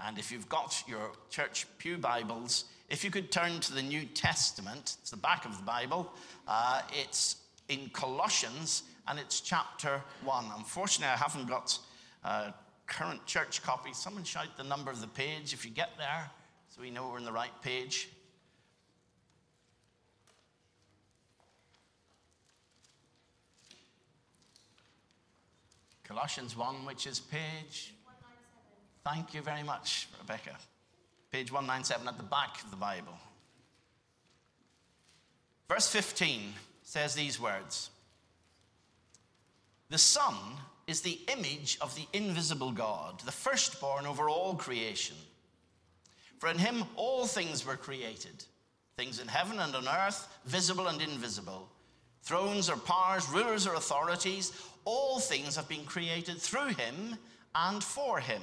And if you've got your church Pew Bibles, if you could turn to the New Testament, it's the back of the Bible, uh, it's in Colossians and it's chapter 1. Unfortunately, I haven't got a current church copy. Someone shout the number of the page if you get there so we know we're in the right page. Colossians 1, which is page. Thank you very much, Rebecca. Page 197 at the back of the Bible. Verse 15 says these words The Son is the image of the invisible God, the firstborn over all creation. For in him all things were created things in heaven and on earth, visible and invisible, thrones or powers, rulers or authorities all things have been created through him and for him.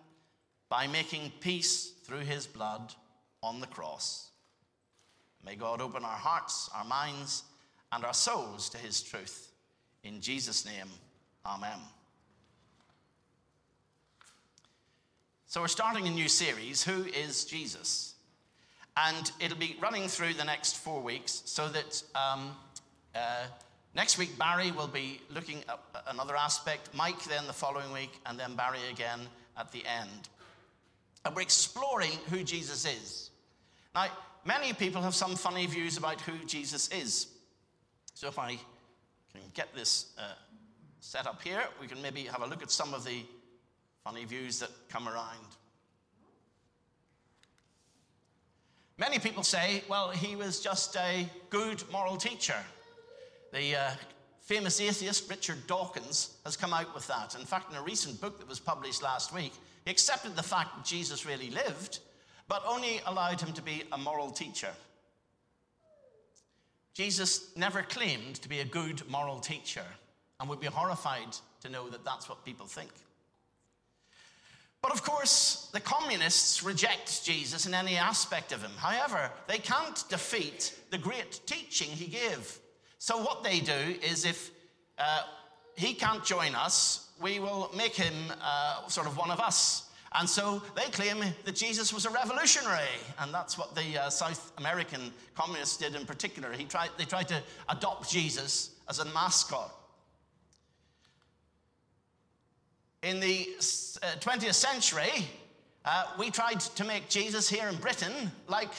by making peace through his blood on the cross. May God open our hearts, our minds, and our souls to his truth. In Jesus' name, amen. So, we're starting a new series Who is Jesus? And it'll be running through the next four weeks so that um, uh, Next week, Barry will be looking at another aspect, Mike then the following week, and then Barry again at the end. And we're exploring who Jesus is. Now, many people have some funny views about who Jesus is. So if I can get this uh, set up here, we can maybe have a look at some of the funny views that come around. Many people say, well, he was just a good moral teacher. The uh, famous atheist Richard Dawkins has come out with that. In fact, in a recent book that was published last week, he accepted the fact that Jesus really lived, but only allowed him to be a moral teacher. Jesus never claimed to be a good moral teacher and would be horrified to know that that's what people think. But of course, the communists reject Jesus in any aspect of him. However, they can't defeat the great teaching he gave. So, what they do is if uh, he can't join us, we will make him uh, sort of one of us. And so they claim that Jesus was a revolutionary, and that's what the uh, South American communists did in particular. He tried, they tried to adopt Jesus as a mascot. In the 20th uh, century, uh, we tried to make Jesus here in Britain like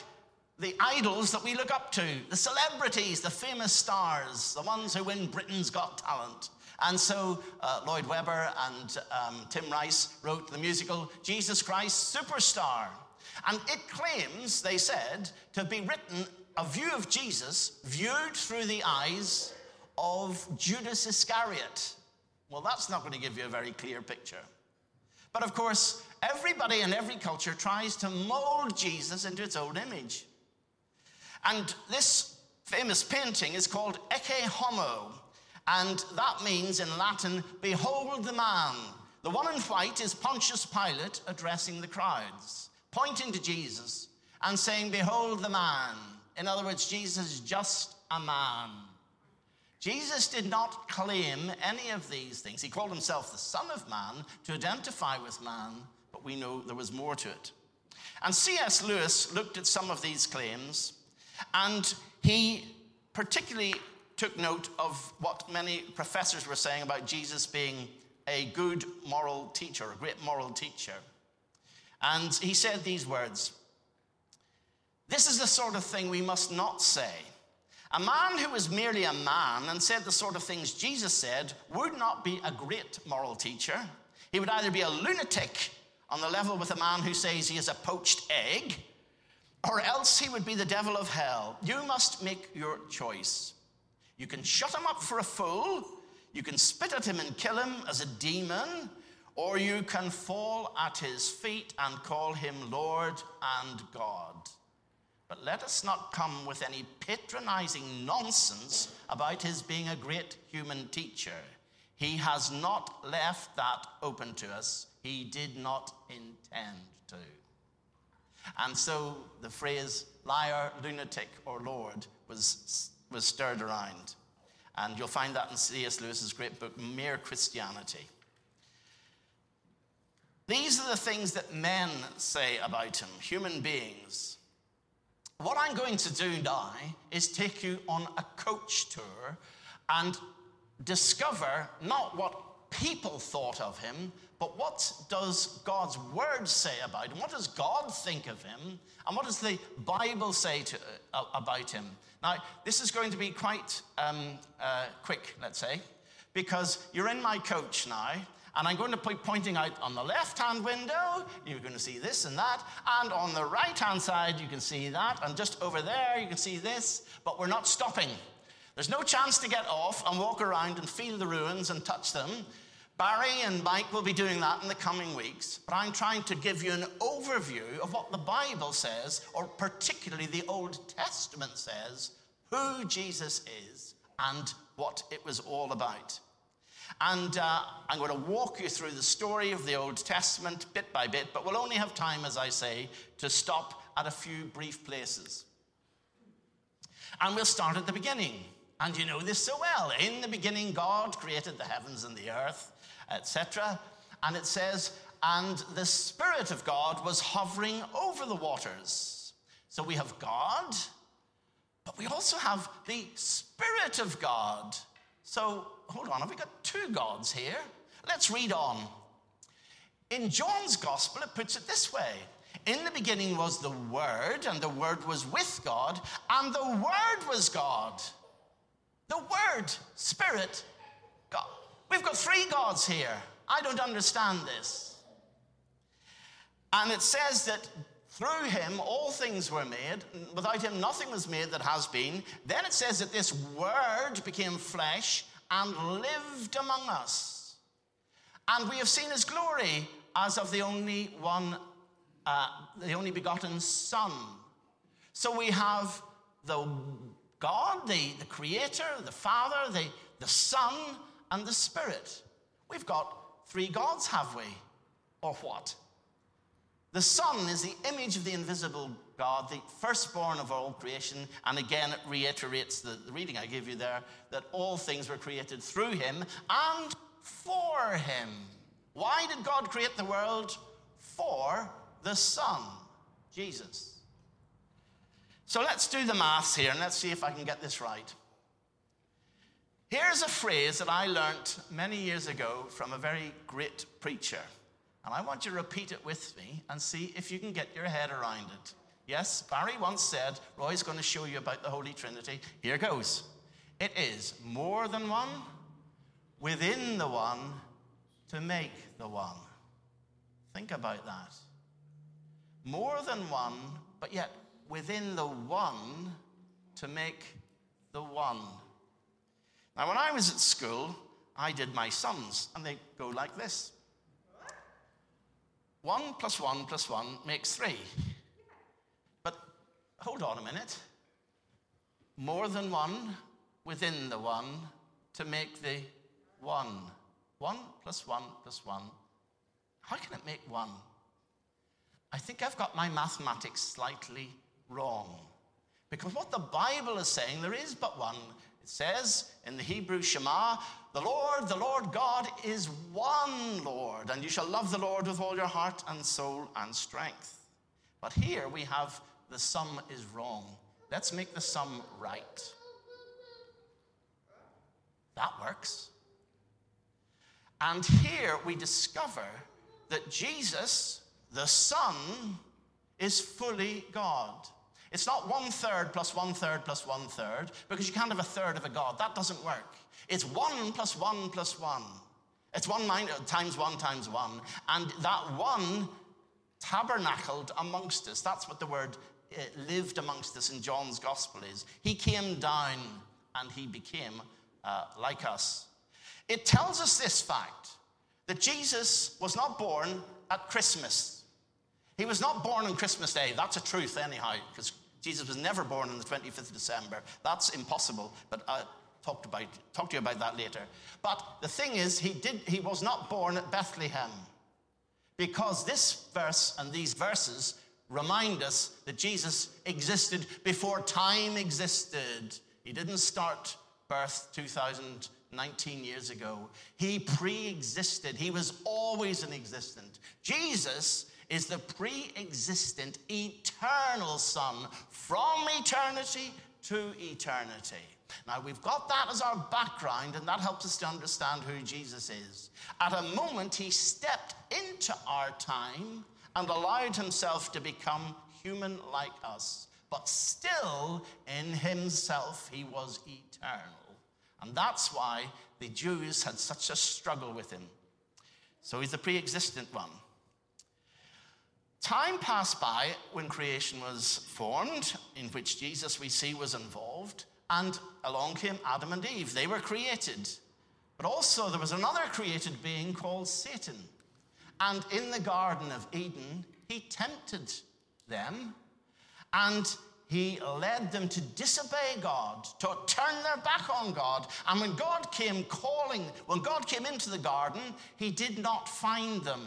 the idols that we look up to, the celebrities, the famous stars, the ones who win Britain's Got Talent. And so uh, Lloyd Webber and um, Tim Rice wrote the musical Jesus Christ Superstar. And it claims, they said, to be written a view of Jesus viewed through the eyes of Judas Iscariot. Well, that's not going to give you a very clear picture. But of course, everybody in every culture tries to mold Jesus into its own image. And this famous painting is called Ecce Homo, and that means in Latin, behold the man. The one in white is Pontius Pilate addressing the crowds, pointing to Jesus and saying, Behold the man. In other words, Jesus is just a man. Jesus did not claim any of these things. He called himself the Son of Man to identify with man, but we know there was more to it. And C.S. Lewis looked at some of these claims and he particularly took note of what many professors were saying about Jesus being a good moral teacher, a great moral teacher. And he said these words This is the sort of thing we must not say. A man who was merely a man and said the sort of things Jesus said would not be a great moral teacher. He would either be a lunatic on the level with a man who says he is a poached egg, or else he would be the devil of hell. You must make your choice. You can shut him up for a fool, you can spit at him and kill him as a demon, or you can fall at his feet and call him Lord and God. But let us not come with any patronizing nonsense about his being a great human teacher. He has not left that open to us, he did not intend to. And so the phrase liar, lunatic, or Lord was, was stirred around. And you'll find that in C.S. Lewis's great book, Mere Christianity. These are the things that men say about him, human beings. What I'm going to do now is take you on a coach tour and discover not what people thought of him, but what does God's word say about him? What does God think of him? And what does the Bible say to, uh, about him? Now, this is going to be quite um, uh, quick, let's say, because you're in my coach now, and I'm going to be pointing out on the left hand window, you're going to see this and that. And on the right hand side, you can see that. And just over there, you can see this. But we're not stopping. There's no chance to get off and walk around and feel the ruins and touch them. Barry and Mike will be doing that in the coming weeks, but I'm trying to give you an overview of what the Bible says, or particularly the Old Testament says, who Jesus is and what it was all about. And uh, I'm going to walk you through the story of the Old Testament bit by bit, but we'll only have time, as I say, to stop at a few brief places. And we'll start at the beginning. And you know this so well. In the beginning, God created the heavens and the earth, etc. And it says, and the Spirit of God was hovering over the waters. So we have God, but we also have the Spirit of God. So hold on, have we got two gods here? Let's read on. In John's Gospel, it puts it this way In the beginning was the Word, and the Word was with God, and the Word was God. The Word, Spirit, God. We've got three gods here. I don't understand this. And it says that through him all things were made. Without him nothing was made that has been. Then it says that this Word became flesh and lived among us. And we have seen his glory as of the only one, uh, the only begotten Son. So we have the God, the, the Creator, the Father, the, the Son, and the Spirit. We've got three gods, have we? Or what? The Son is the image of the invisible God, the firstborn of all creation. And again, it reiterates the, the reading I gave you there that all things were created through him and for him. Why did God create the world? For the Son, Jesus. So let's do the maths here and let's see if I can get this right. Here's a phrase that I learnt many years ago from a very great preacher. And I want you to repeat it with me and see if you can get your head around it. Yes, Barry once said, Roy's going to show you about the Holy Trinity. Here goes. It is more than one, within the one, to make the one. Think about that. More than one, but yet within the one, to make the one. Now, when I was at school, I did my sums, and they go like this 1 plus 1 plus 1 makes 3 But hold on a minute. More than one within the one to make the one. One plus one plus one. How can it make one? I think I've got my mathematics slightly wrong. Because what the Bible is saying, there is but one. It says in the Hebrew Shema, the Lord, the Lord God is one Lord, and you shall love the Lord with all your heart and soul and strength. But here we have the sum is wrong. Let's make the sum right. That works. And here we discover that Jesus, the Son, is fully God. It's not one third plus one third plus one third, because you can't have a third of a God. That doesn't work. It's one plus one plus one. It's one times one times one. And that one tabernacled amongst us. That's what the word lived amongst us in John's gospel is he came down and he became uh, like us. It tells us this fact that Jesus was not born at Christmas. He was not born on Christmas Day. That's a truth, anyhow, because Jesus was never born on the 25th of December. That's impossible, but I talked about, talk to you about that later. But the thing is, he, did, he was not born at Bethlehem because this verse and these verses remind us that Jesus existed before time existed. He didn't start birth 2019 years ago. He pre existed, he was always an existent. Jesus is the pre existent, eternal Son from eternity to eternity. Now, we've got that as our background, and that helps us to understand who Jesus is. At a moment, he stepped into our time and allowed himself to become human like us, but still in himself, he was eternal. And that's why the Jews had such a struggle with him. So he's the pre existent one. Time passed by when creation was formed, in which Jesus, we see, was involved, and along came Adam and Eve. They were created. But also, there was another created being called Satan. And in the Garden of Eden, he tempted them and he led them to disobey God, to turn their back on God. And when God came calling, when God came into the garden, he did not find them.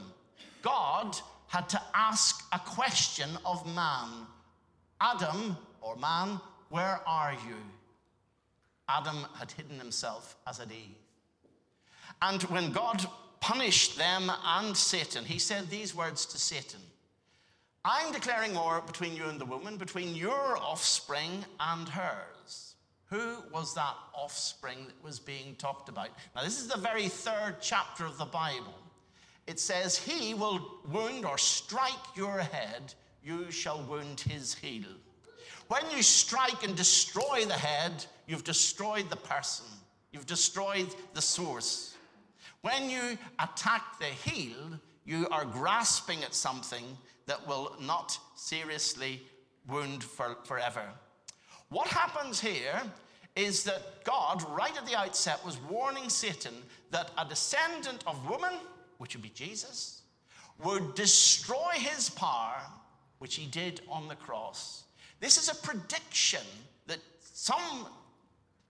God had to ask a question of man Adam, or man, where are you? Adam had hidden himself as had Eve. And when God punished them and Satan, he said these words to Satan I'm declaring war between you and the woman, between your offspring and hers. Who was that offspring that was being talked about? Now, this is the very third chapter of the Bible. It says, He will wound or strike your head, you shall wound his heel. When you strike and destroy the head, you've destroyed the person, you've destroyed the source. When you attack the heel, you are grasping at something that will not seriously wound for, forever. What happens here is that God, right at the outset, was warning Satan that a descendant of woman, which would be Jesus, would destroy his power, which he did on the cross. This is a prediction that some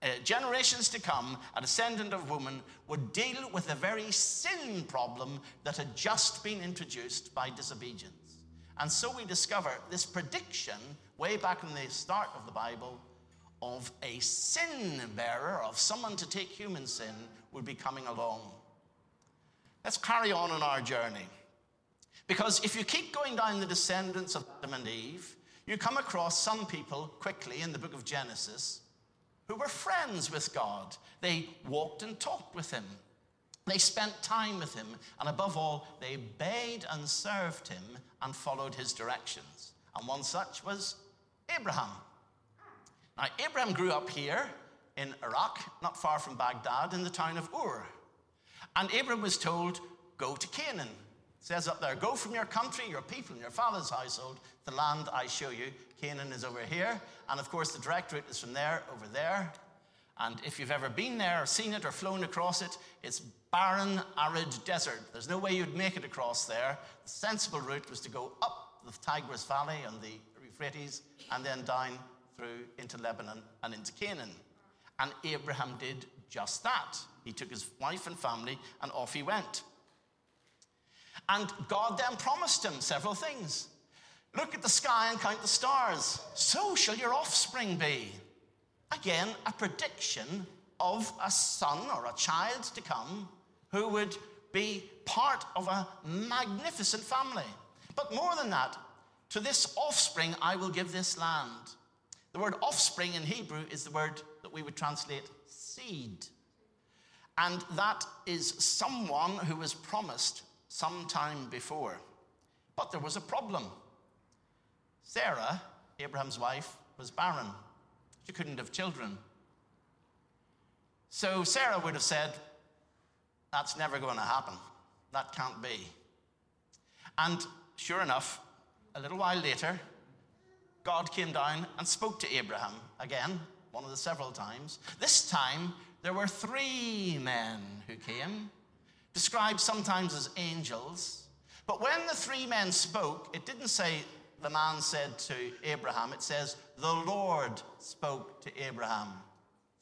uh, generations to come, a descendant of woman would deal with the very sin problem that had just been introduced by disobedience. And so we discover this prediction way back in the start of the Bible of a sin bearer, of someone to take human sin, would be coming along. Let's carry on in our journey. Because if you keep going down the descendants of Adam and Eve, you come across some people quickly in the book of Genesis who were friends with God. They walked and talked with him. They spent time with him, and above all, they obeyed and served him and followed his directions. And one such was Abraham. Now, Abraham grew up here in Iraq, not far from Baghdad, in the town of Ur. And Abraham was told, Go to Canaan. It says up there, Go from your country, your people, and your father's household, the land I show you. Canaan is over here. And of course, the direct route is from there over there. And if you've ever been there or seen it or flown across it, it's barren, arid desert. There's no way you'd make it across there. The sensible route was to go up the Tigris Valley and the Euphrates and then down through into Lebanon and into Canaan. And Abraham did just that. He took his wife and family and off he went. And God then promised him several things. Look at the sky and count the stars. So shall your offspring be. Again, a prediction of a son or a child to come who would be part of a magnificent family. But more than that, to this offspring I will give this land. The word offspring in Hebrew is the word that we would translate seed. And that is someone who was promised some time before. But there was a problem. Sarah, Abraham's wife, was barren. She couldn't have children. So Sarah would have said, That's never going to happen. That can't be. And sure enough, a little while later, God came down and spoke to Abraham again, one of the several times. This time, there were three men who came. described sometimes as angels. But when the three men spoke, it didn't say the man said to Abraham, it says the Lord spoke to Abraham.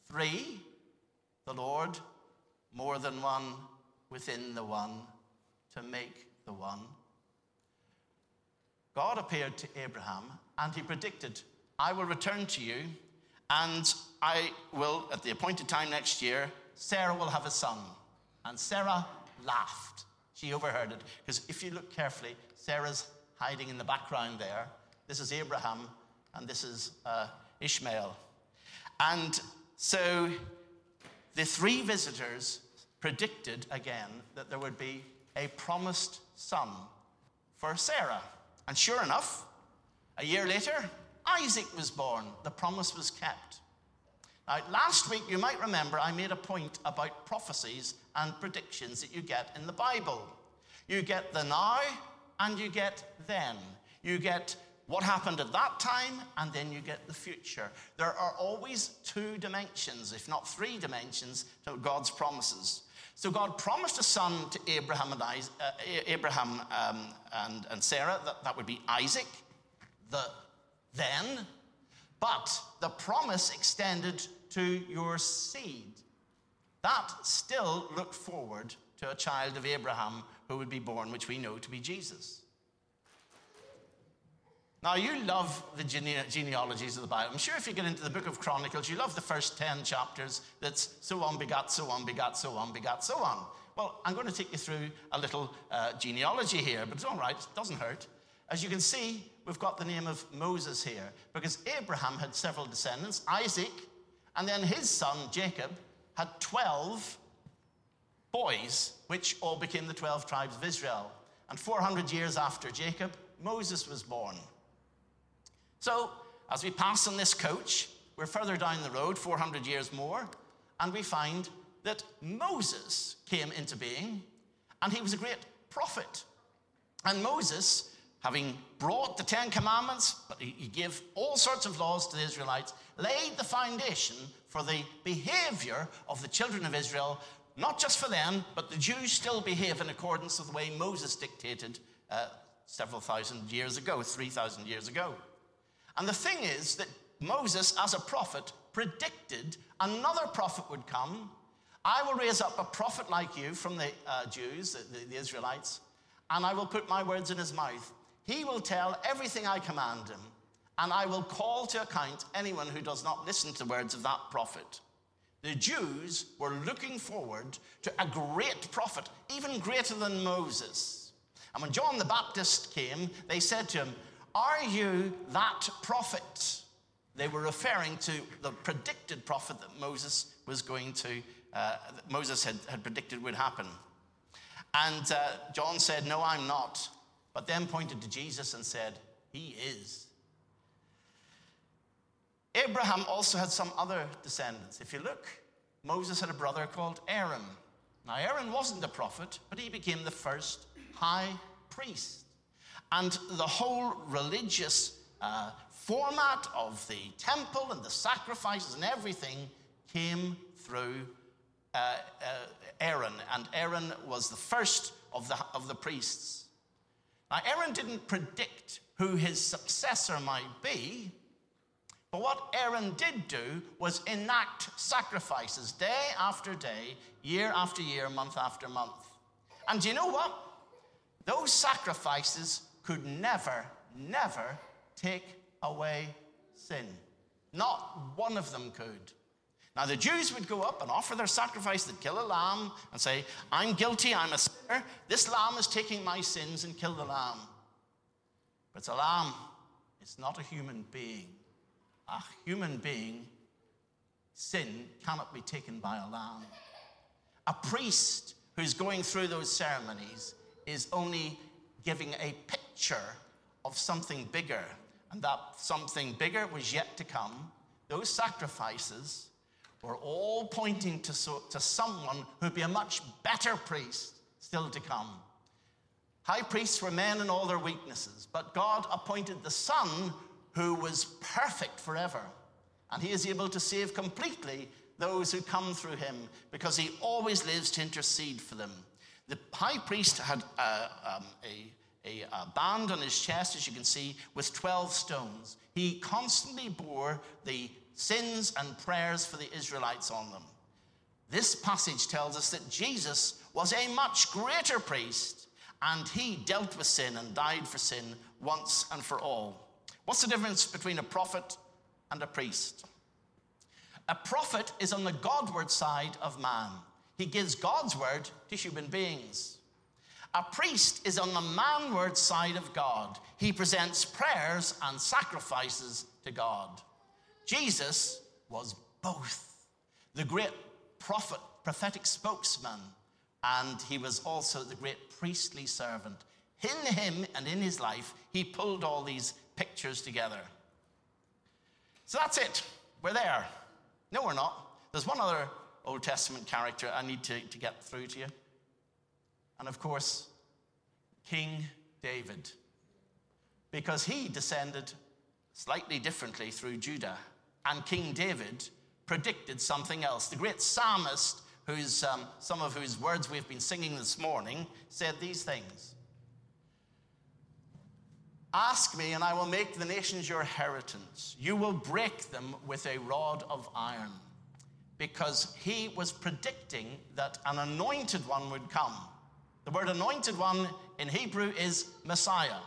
Three, the Lord, more than one within the one to make the one. God appeared to Abraham and he predicted, I will return to you and I will, at the appointed time next year, Sarah will have a son. And Sarah laughed. She overheard it. Because if you look carefully, Sarah's hiding in the background there. This is Abraham and this is uh, Ishmael. And so the three visitors predicted again that there would be a promised son for Sarah. And sure enough, a year later, Isaac was born. The promise was kept. Now, last week, you might remember I made a point about prophecies and predictions that you get in the Bible. You get the now and you get then. You get what happened at that time, and then you get the future. There are always two dimensions, if not three dimensions, to God's promises. So God promised a son to Abraham and, Isaac, uh, Abraham, um, and, and Sarah. That, that would be Isaac, the then. But the promise extended to your seed. That still looked forward to a child of Abraham who would be born, which we know to be Jesus. Now, you love the gene- genealogies of the Bible. I'm sure if you get into the book of Chronicles, you love the first 10 chapters that's so on begat, so on begat, so on begat, so on. Well, I'm going to take you through a little uh, genealogy here, but it's all right, it doesn't hurt. As you can see, we've got the name of Moses here because Abraham had several descendants, Isaac, and then his son Jacob had 12 boys, which all became the 12 tribes of Israel. And 400 years after Jacob, Moses was born. So, as we pass on this coach, we're further down the road, 400 years more, and we find that Moses came into being, and he was a great prophet. And Moses, having brought the Ten Commandments, but he gave all sorts of laws to the Israelites, laid the foundation for the behavior of the children of Israel, not just for them, but the Jews still behave in accordance with the way Moses dictated uh, several thousand years ago, 3,000 years ago. And the thing is that Moses, as a prophet, predicted another prophet would come. I will raise up a prophet like you from the uh, Jews, the, the, the Israelites, and I will put my words in his mouth. He will tell everything I command him, and I will call to account anyone who does not listen to the words of that prophet. The Jews were looking forward to a great prophet, even greater than Moses. And when John the Baptist came, they said to him, are you that prophet? They were referring to the predicted prophet that Moses was going to, uh, Moses had, had predicted would happen. And uh, John said, No, I'm not. But then pointed to Jesus and said, He is. Abraham also had some other descendants. If you look, Moses had a brother called Aaron. Now, Aaron wasn't a prophet, but he became the first high priest. And the whole religious uh, format of the temple and the sacrifices and everything came through uh, uh, Aaron. And Aaron was the first of the, of the priests. Now, Aaron didn't predict who his successor might be. But what Aaron did do was enact sacrifices day after day, year after year, month after month. And do you know what? Those sacrifices could never, never take away sin. Not one of them could. Now, the Jews would go up and offer their sacrifice, they'd kill a lamb and say, I'm guilty, I'm a sinner. This lamb is taking my sins and kill the lamb. But it's a lamb, it's not a human being. A human being, sin cannot be taken by a lamb. A priest who's going through those ceremonies is only giving a picture of something bigger. And that something bigger was yet to come. Those sacrifices were all pointing to, so, to someone who'd be a much better priest still to come. High priests were men in all their weaknesses, but God appointed the Son who was perfect forever. And he is able to save completely those who come through him because he always lives to intercede for them. The high priest had uh, um, a, a, a band on his chest, as you can see, with 12 stones. He constantly bore the sins and prayers for the Israelites on them. This passage tells us that Jesus was a much greater priest and he dealt with sin and died for sin once and for all. What's the difference between a prophet and a priest? A prophet is on the Godward side of man. He gives God's word to human beings. A priest is on the manward side of God. He presents prayers and sacrifices to God. Jesus was both the great prophet, prophetic spokesman, and he was also the great priestly servant. In him and in his life, he pulled all these pictures together. So that's it. We're there. No, we're not. There's one other Old Testament character I need to, to get through to you. And of course, King David. Because he descended slightly differently through Judah. And King David predicted something else. The great psalmist, whose, um, some of whose words we've been singing this morning, said these things Ask me, and I will make the nations your inheritance. You will break them with a rod of iron. Because he was predicting that an anointed one would come. The word anointed one in Hebrew is Messiah.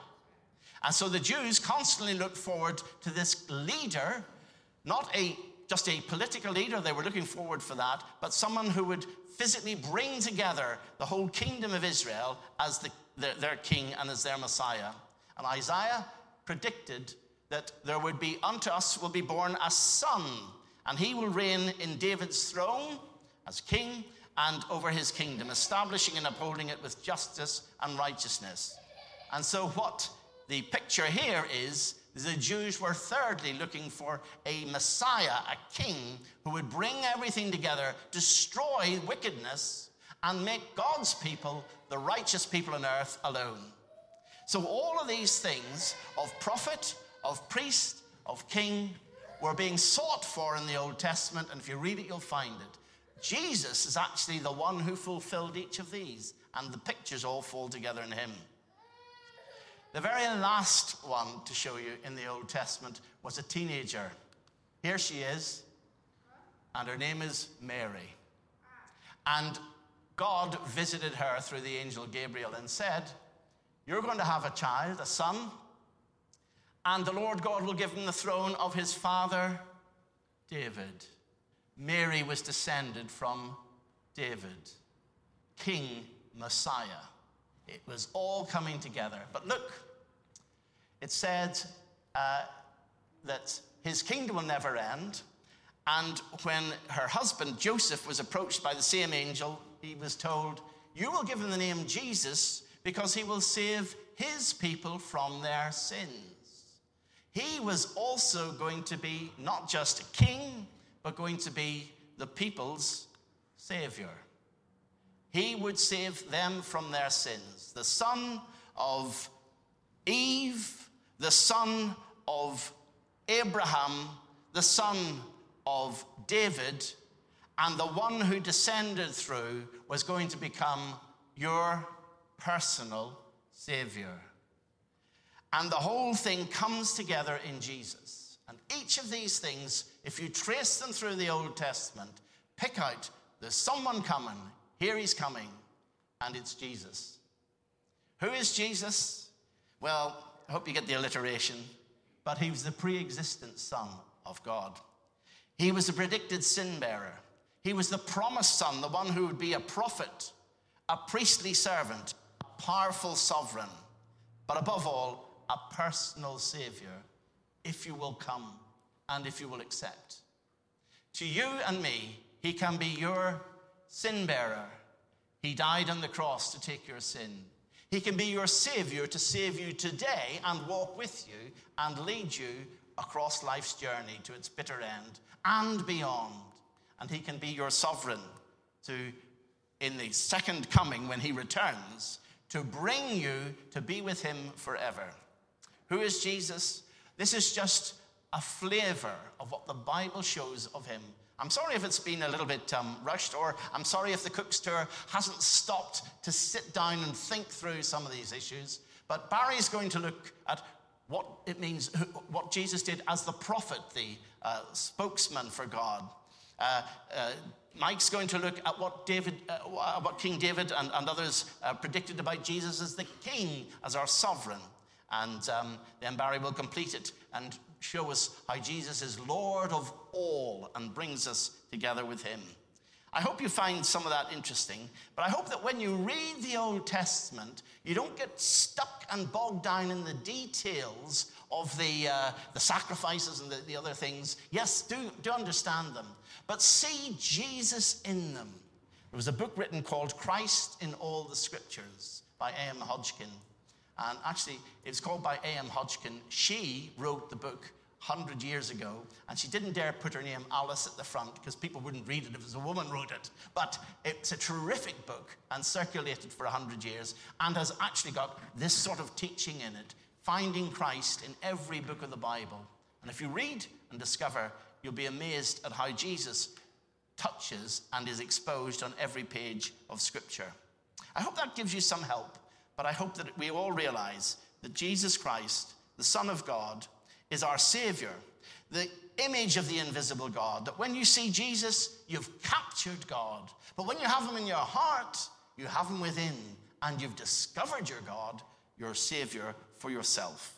And so the Jews constantly looked forward to this leader, not a just a political leader, they were looking forward for that, but someone who would physically bring together the whole kingdom of Israel as the, their, their king and as their Messiah. And Isaiah predicted that there would be unto us will be born a son, and he will reign in David's throne as king and over his kingdom, establishing and upholding it with justice and righteousness. And so, what the picture here is the Jews were thirdly looking for a Messiah, a king, who would bring everything together, destroy wickedness, and make God's people the righteous people on earth alone. So, all of these things of prophet, of priest, of king were being sought for in the Old Testament, and if you read it, you'll find it. Jesus is actually the one who fulfilled each of these, and the pictures all fall together in him. The very last one to show you in the Old Testament was a teenager. Here she is, and her name is Mary. And God visited her through the angel Gabriel and said, You're going to have a child, a son, and the Lord God will give him the throne of his father, David. Mary was descended from David, King Messiah. It was all coming together. But look, it said uh, that his kingdom will never end. And when her husband Joseph was approached by the same angel, he was told, You will give him the name Jesus because he will save his people from their sins. He was also going to be not just a king, but going to be the people's savior. He would save them from their sins. The son of Eve, the son of Abraham, the son of David, and the one who descended through was going to become your personal Savior. And the whole thing comes together in Jesus. And each of these things, if you trace them through the Old Testament, pick out there's someone coming, here he's coming, and it's Jesus. Who is Jesus? Well, I hope you get the alliteration, but he was the pre existent Son of God. He was the predicted sin bearer. He was the promised Son, the one who would be a prophet, a priestly servant, a powerful sovereign, but above all, a personal Savior, if you will come and if you will accept. To you and me, he can be your sin bearer. He died on the cross to take your sin. He can be your Savior to save you today and walk with you and lead you across life's journey to its bitter end and beyond. And He can be your sovereign to, in the second coming when He returns, to bring you to be with Him forever. Who is Jesus? This is just a flavor of what the Bible shows of Him I'm sorry if it's been a little bit um, rushed, or I'm sorry if the Cook's tour hasn't stopped to sit down and think through some of these issues. But Barry's going to look at what it means, what Jesus did as the prophet, the uh, spokesman for God. Uh, uh, Mike's going to look at what David, uh, what King David and, and others uh, predicted about Jesus as the king, as our sovereign. And um, then Barry will complete it and show us how Jesus is Lord of all and brings us together with him. I hope you find some of that interesting, but I hope that when you read the Old Testament, you don't get stuck and bogged down in the details of the, uh, the sacrifices and the, the other things. Yes, do, do understand them, but see Jesus in them. There was a book written called Christ in All the Scriptures by A.M. Hodgkin. And actually, it's called by A.M. Hodgkin. She wrote the book 100 years ago, and she didn't dare put her name Alice at the front because people wouldn't read it if it was a woman wrote it. But it's a terrific book and circulated for 100 years and has actually got this sort of teaching in it, finding Christ in every book of the Bible. And if you read and discover, you'll be amazed at how Jesus touches and is exposed on every page of Scripture. I hope that gives you some help but I hope that we all realize that Jesus Christ, the Son of God, is our Savior, the image of the invisible God. That when you see Jesus, you've captured God. But when you have Him in your heart, you have Him within, and you've discovered your God, your Savior, for yourself.